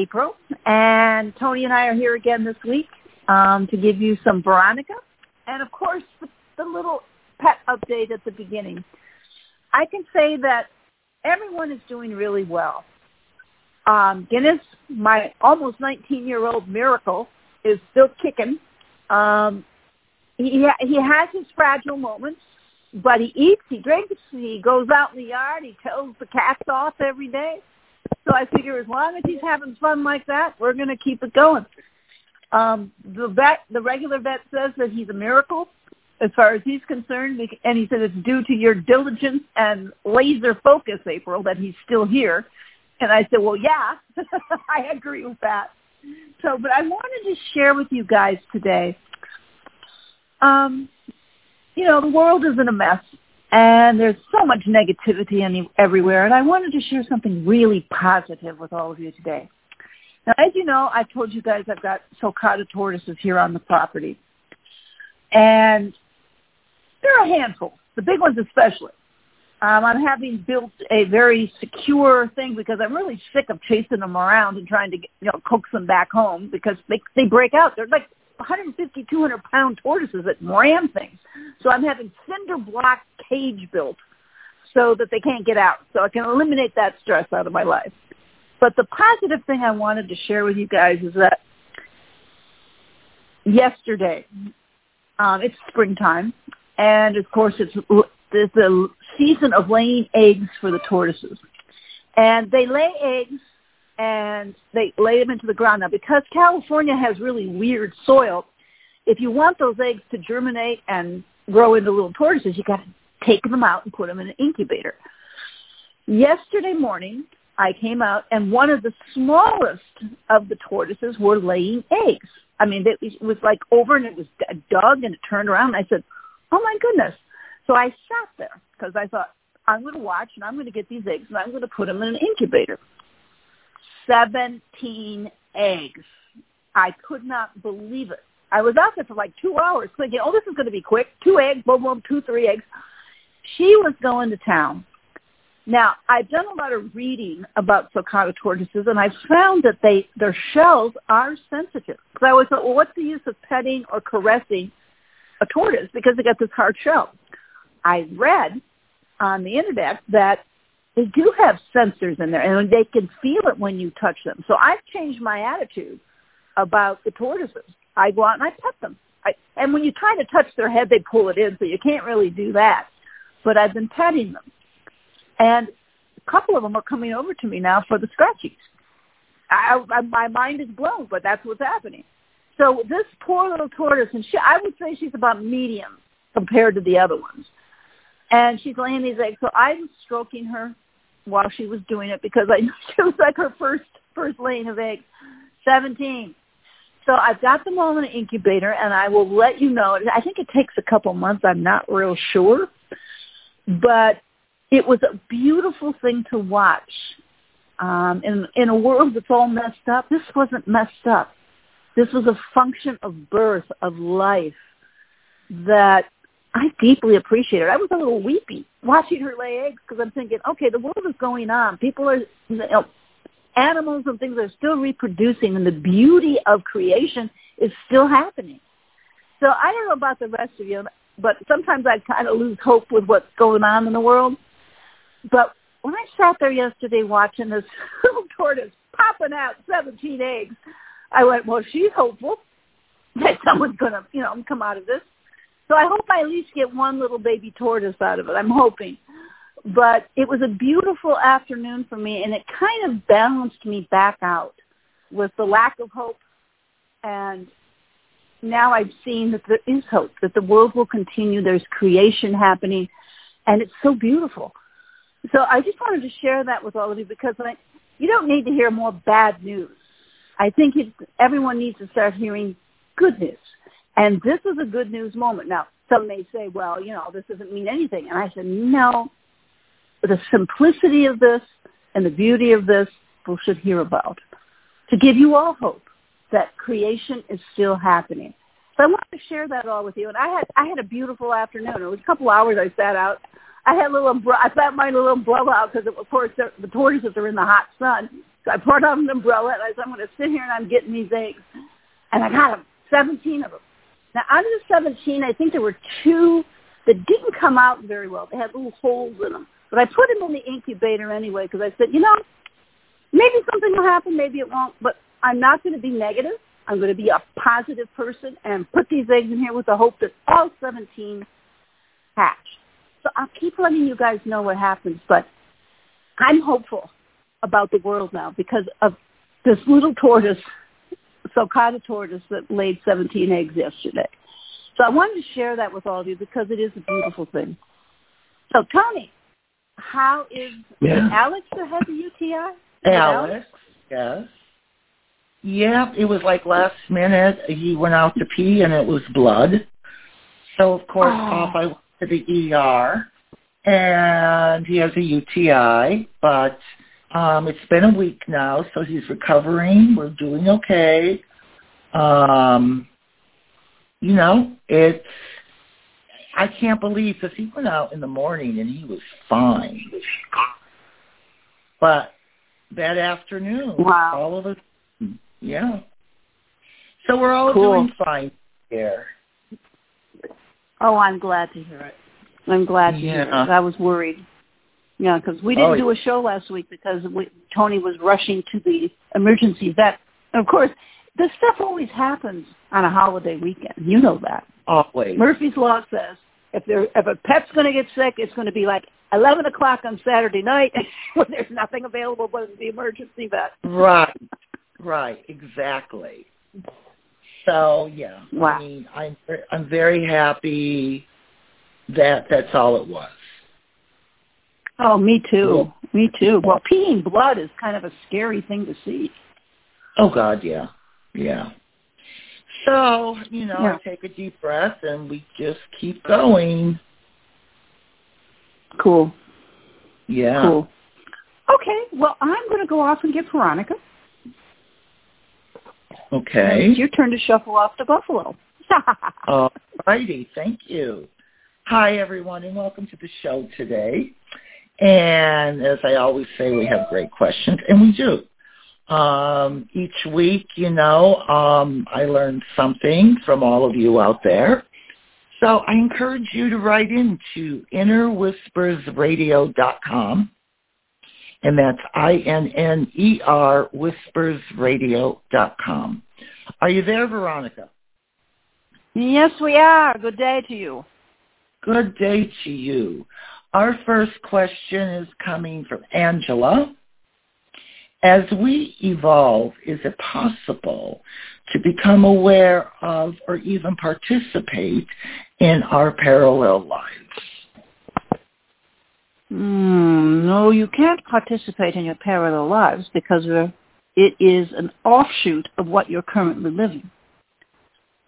April, and Tony and I are here again this week um, to give you some Veronica, and of course the, the little pet update at the beginning. I can say that everyone is doing really well. Um, Guinness, my almost 19-year-old miracle, is still kicking. Um, he he has his fragile moments, but he eats, he drinks, he goes out in the yard, he tells the cats off every day. So I figure as long as he's having fun like that, we're going to keep it going. Um, the vet, the regular vet says that he's a miracle as far as he's concerned, and he said it's due to your diligence and laser focus, April, that he's still here. And I said, well, yeah, I agree with that. So, but I wanted to share with you guys today. Um, you know, the world is in a mess, and there's so much negativity any, everywhere, and I wanted to share something really positive with all of you today. Now, as you know, I told you guys I've got sulcata tortoises here on the property, and they're a handful, the big ones especially. Um, I'm having built a very secure thing because I'm really sick of chasing them around and trying to get, you know coax them back home because they they break out. They're like 150, 200 pound tortoises that ram things. So I'm having cinder block cage built so that they can't get out. So I can eliminate that stress out of my life. But the positive thing I wanted to share with you guys is that yesterday, um, it's springtime, and of course it's it's the season of laying eggs for the tortoises. And they lay eggs and they lay them into the ground. Now, because California has really weird soil, if you want those eggs to germinate and grow into little tortoises, you got to take them out and put them in an incubator. Yesterday morning, I came out and one of the smallest of the tortoises were laying eggs. I mean, it was like over and it was dug and it turned around. And I said, oh my goodness. So I sat there because I thought, I'm going to watch and I'm going to get these eggs and I'm going to put them in an incubator. 17 eggs. I could not believe it. I was out there for like two hours thinking, oh, this is going to be quick. Two eggs, boom, boom, two, three eggs. She was going to town. Now, I've done a lot of reading about sulcata tortoises, and I've found that they their shells are sensitive. Because I always thought, well, what's the use of petting or caressing a tortoise because they got this hard shell? I read on the internet that they do have sensors in there and they can feel it when you touch them. So I've changed my attitude about the tortoises. I go out and I pet them. I, and when you try to touch their head, they pull it in, so you can't really do that. But I've been petting them. And a couple of them are coming over to me now for the scratchies. I, I, my mind is blown, but that's what's happening. So this poor little tortoise, and she, I would say she's about medium compared to the other ones and she's laying these eggs. So I was stroking her while she was doing it because I knew she was like her first first laying of eggs. Seventeen. So I've got them all in an incubator, and I will let you know. I think it takes a couple months. I'm not real sure, but it was a beautiful thing to watch. Um, in in a world that's all messed up, this wasn't messed up. This was a function of birth, of life, that I deeply appreciate it. I was a little weepy watching her lay eggs because I'm thinking, okay, the world is going on. People are, you know, animals and things are still reproducing, and the beauty of creation is still happening. So I don't know about the rest of you, but sometimes I kind of lose hope with what's going on in the world. But when I sat there yesterday watching this little tortoise popping out 17 eggs, I went, well, she's hopeful that someone's going to, you know, come out of this. So I hope I at least get one little baby tortoise out of it. I'm hoping. But it was a beautiful afternoon for me, and it kind of balanced me back out with the lack of hope. And now I've seen that there is hope, that the world will continue. There's creation happening, and it's so beautiful. So I just wanted to share that with all of you because I, you don't need to hear more bad news. I think it, everyone needs to start hearing good news. And this is a good news moment. Now, some may say, well, you know, this doesn't mean anything. And I said, no, the simplicity of this and the beauty of this people should hear about to give you all hope that creation is still happening. So I wanted to share that all with you. And I had I had a beautiful afternoon. It was a couple hours I sat out. I had a little umbrella. I sat my little umbrella out because, of course, the, tortoises are in the hot sun. So I brought out an umbrella and I said, I'm going to sit here and I'm getting these eggs. And I got them, 17 of them. Now, out of the 17, I think there were two that didn't come out very well. They had little holes in them. But I put them in the incubator anyway because I said, you know, maybe something will happen, maybe it won't, but I'm not going to be negative. I'm going to be a positive person and put these eggs in here with the hope that all 17 hatch. So I'll keep letting you guys know what happens, but I'm hopeful about the world now because of this little tortoise, sulcata tortoise that laid 17 eggs yesterday. So I wanted to share that with all of you because it is a beautiful thing. So Tony, how is yeah. Alex that had the UTI? Alex, Alex, yes. Yeah, it was like last minute. He went out to pee and it was blood. So of course, oh. off I went to the ER, and he has a UTI. But um, it's been a week now, so he's recovering. We're doing okay. Um, you know, it's I can't believe because he went out in the morning and he was fine. But that afternoon, wow. all of us, yeah. So we're all cool. doing fine here. Oh, I'm glad to hear it. I'm glad to yeah. hear it. I was worried. Yeah, because we didn't oh, do a show last week because we, Tony was rushing to the emergency vet. Of course, this stuff always happens on a holiday weekend. You know that. Always. Murphy's Law says if there if a pet's going to get sick, it's going to be like 11 o'clock on Saturday night when there's nothing available but the emergency vet. Right. Right. Exactly. So yeah, wow. I mean, I'm I'm very happy that that's all it was. Oh, me too. Me too. Well, peeing blood is kind of a scary thing to see. Oh God, yeah, yeah. So you know, yeah. I take a deep breath and we just keep going. Cool. Yeah. Cool. Okay. Well, I'm going to go off and get Veronica. Okay. It's your turn to shuffle off to Buffalo. All righty. Thank you. Hi, everyone, and welcome to the show today. And as I always say, we have great questions, and we do. Um, each week, you know, um, I learn something from all of you out there. So I encourage you to write in to innerwhispersradio.com, and that's I-N-N-E-R whispersradio.com. Are you there, Veronica? Yes, we are. Good day to you. Good day to you. Our first question is coming from Angela. As we evolve, is it possible to become aware of or even participate in our parallel lives? Mm, no, you can't participate in your parallel lives because it is an offshoot of what you're currently living.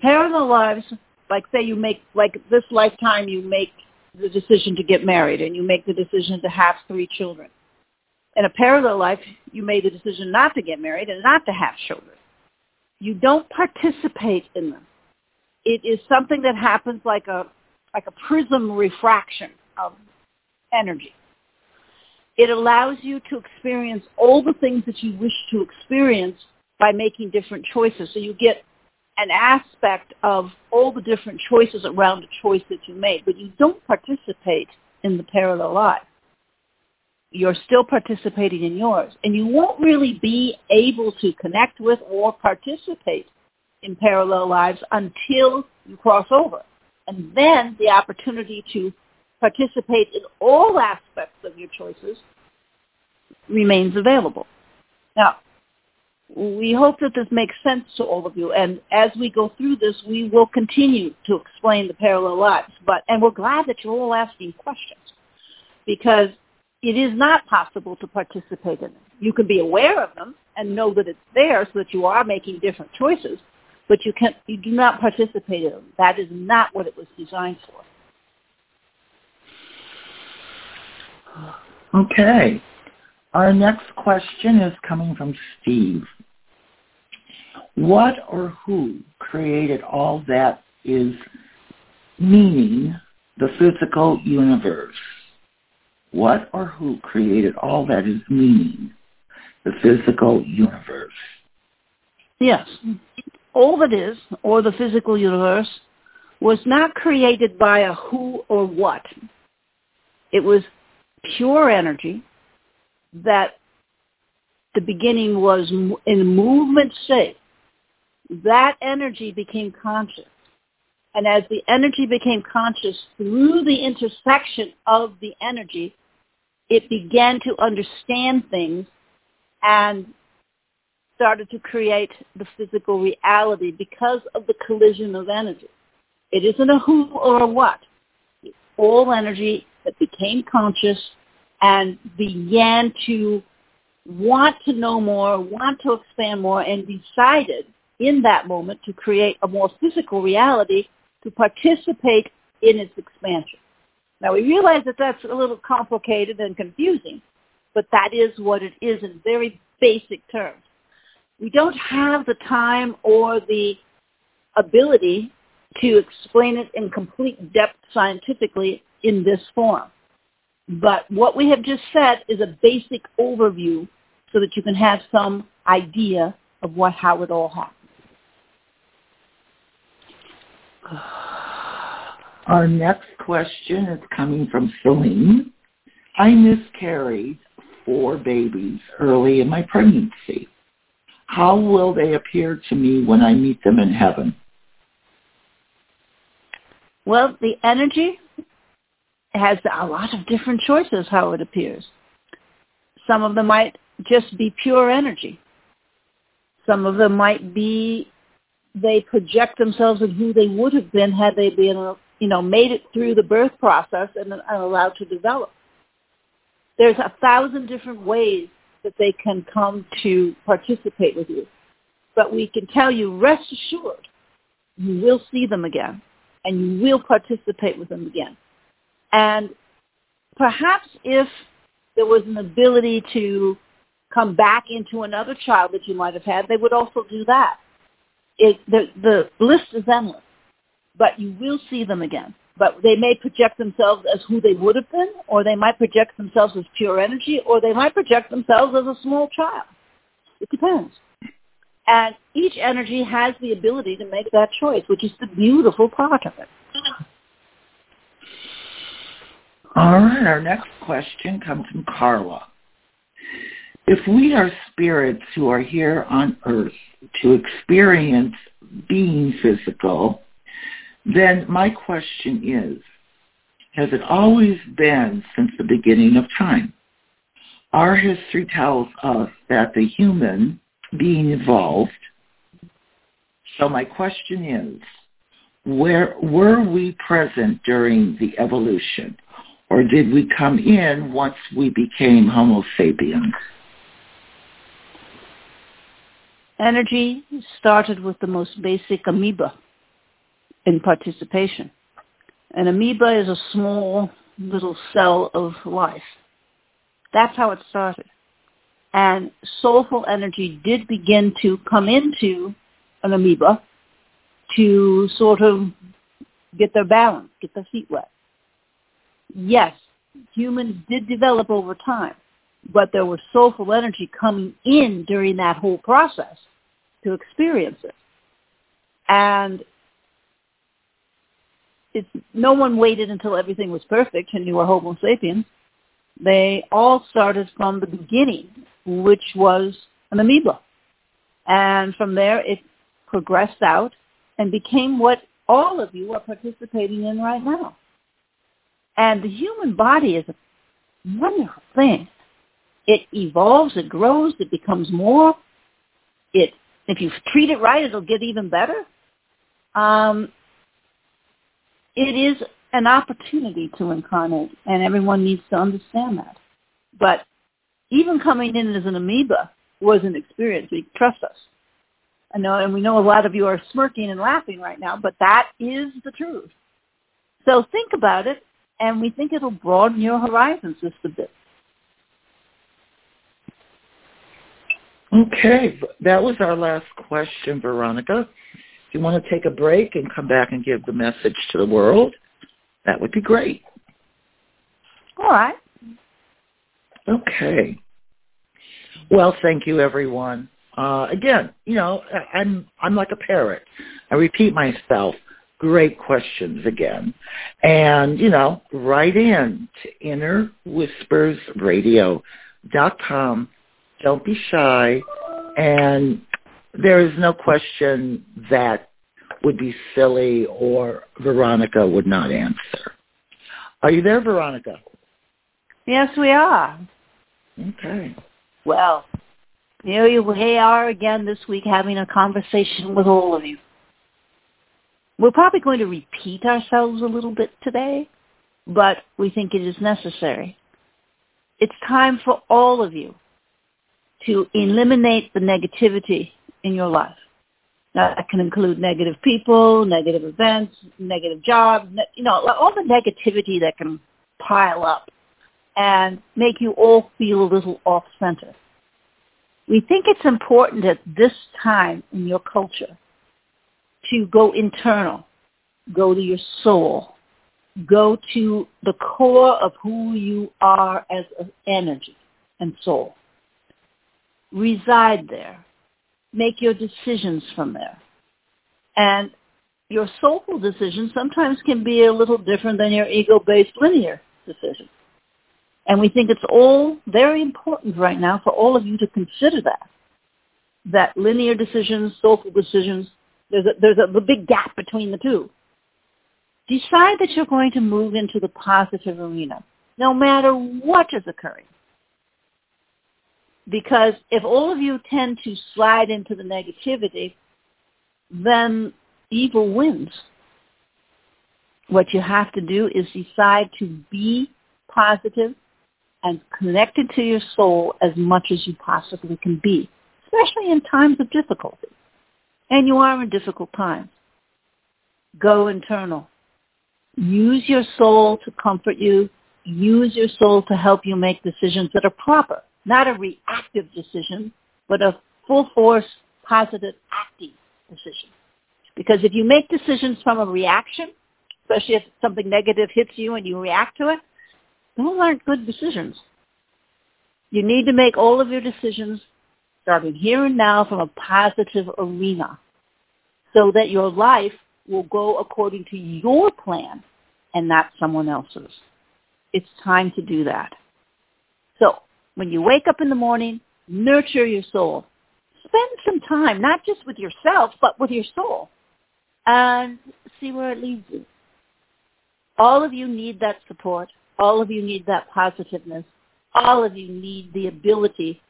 Parallel lives, like say you make, like this lifetime you make the decision to get married and you make the decision to have three children. In a parallel life, you made the decision not to get married and not to have children. You don't participate in them. It is something that happens like a like a prism refraction of energy. It allows you to experience all the things that you wish to experience by making different choices. So you get an aspect of all the different choices around the choice that you made, but you don't participate in the parallel life. You're still participating in yours, and you won't really be able to connect with or participate in parallel lives until you cross over. And then the opportunity to participate in all aspects of your choices remains available. Now, we hope that this makes sense to all of you. And as we go through this, we will continue to explain the parallel lives. But and we're glad that you're all asking questions because it is not possible to participate in them. You can be aware of them and know that it's there so that you are making different choices, but you can you do not participate in them. That is not what it was designed for. Okay. Our next question is coming from Steve. What or who created all that is meaning the physical universe? What or who created all that is meaning the physical universe. Yes. All that is, or the physical universe, was not created by a who or what. It was pure energy that the beginning was in movement state. That energy became conscious. And as the energy became conscious through the intersection of the energy, it began to understand things and started to create the physical reality because of the collision of energy. It isn't a who or a what. It's all energy that became conscious and began to want to know more, want to expand more, and decided in that moment to create a more physical reality to participate in its expansion. Now we realize that that's a little complicated and confusing, but that is what it is in very basic terms. We don't have the time or the ability to explain it in complete depth scientifically in this form. But what we have just said is a basic overview so that you can have some idea of what how it all happened. Our next question is coming from Celine. I miscarried four babies early in my pregnancy. How will they appear to me when I meet them in heaven? Well, the energy has a lot of different choices how it appears. Some of them might just be pure energy. Some of them might be they project themselves in who they would have been had they been, you know, made it through the birth process and are allowed to develop. There's a thousand different ways that they can come to participate with you. But we can tell you, rest assured, you will see them again and you will participate with them again. And perhaps if there was an ability to come back into another child that you might have had, they would also do that. It, the, the list is endless, but you will see them again. But they may project themselves as who they would have been, or they might project themselves as pure energy, or they might project themselves as a small child. It depends. And each energy has the ability to make that choice, which is the beautiful part of it. All right, our next question comes from Carla. If we are spirits who are here on earth to experience being physical, then my question is, has it always been since the beginning of time? Our history tells us that the human being evolved. So my question is, where were we present during the evolution? Or did we come in once we became Homo sapiens? Energy started with the most basic amoeba in participation. An amoeba is a small little cell of life. That's how it started and soulful energy did begin to come into an amoeba to sort of get their balance, get their feet wet. Yes, humans did develop over time, but there was soulful energy coming in during that whole process to experience it. And it's, no one waited until everything was perfect and you were Homo sapiens. They all started from the beginning which was an amoeba. And from there, it progressed out and became what all of you are participating in right now. And the human body is a wonderful thing. It evolves, it grows, it becomes more. It, if you treat it right, it'll get even better. Um, it is an opportunity to incarnate, and everyone needs to understand that. But even coming in as an amoeba was an experience. We trust us. I know, and we know a lot of you are smirking and laughing right now, but that is the truth. So think about it, and we think it'll broaden your horizons just a bit. Okay, that was our last question, Veronica. If you want to take a break and come back and give the message to the world, that would be great. All right. Okay. Well, thank you, everyone. Uh, again, you know, I'm I'm like a parrot. I repeat myself. Great questions again, and you know, write in to innerwhispersradio.com. Don't be shy, and there is no question that would be silly or Veronica would not answer. Are you there, Veronica? Yes, we are. Okay. Well, here you we are again this week having a conversation with all of you. We're probably going to repeat ourselves a little bit today, but we think it is necessary. It's time for all of you to eliminate the negativity in your life. Now, that can include negative people, negative events, negative jobs, you know, all the negativity that can pile up and make you all feel a little off-center. We think it's important at this time in your culture to go internal, go to your soul, go to the core of who you are as an energy and soul. Reside there. Make your decisions from there. And your soulful decisions sometimes can be a little different than your ego-based linear decisions. And we think it's all very important right now for all of you to consider that. That linear decisions, soulful decisions, there's a, there's a, a big gap between the two. Decide that you're going to move into the positive arena, no matter what is occurring. Because if all of you tend to slide into the negativity, then evil wins. What you have to do is decide to be positive and connected to your soul as much as you possibly can be, especially in times of difficulty. And you are in difficult times. Go internal. Use your soul to comfort you. Use your soul to help you make decisions that are proper, not a reactive decision, but a full force, positive, active decision. Because if you make decisions from a reaction, especially if something negative hits you and you react to it, those aren't good decisions. You need to make all of your decisions starting here and now from a positive arena so that your life will go according to your plan and not someone else's. It's time to do that. So when you wake up in the morning, nurture your soul. Spend some time, not just with yourself, but with your soul and see where it leads you. All of you need that support. All of you need that positiveness. All of you need the ability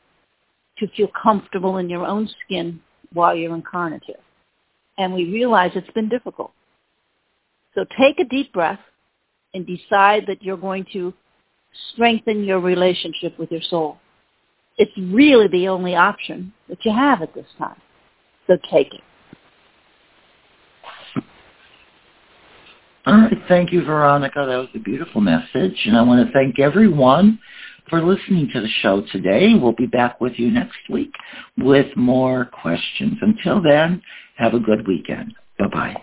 to feel comfortable in your own skin while you're incarnate here. And we realize it's been difficult. So take a deep breath and decide that you're going to strengthen your relationship with your soul. It's really the only option that you have at this time. So take it. All right. Thank you, Veronica. That was a beautiful message. And I want to thank everyone for listening to the show today. We'll be back with you next week with more questions. Until then, have a good weekend. Bye-bye.